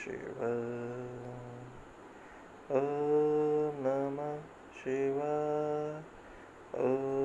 Shiva. Om Namah Shiva. Om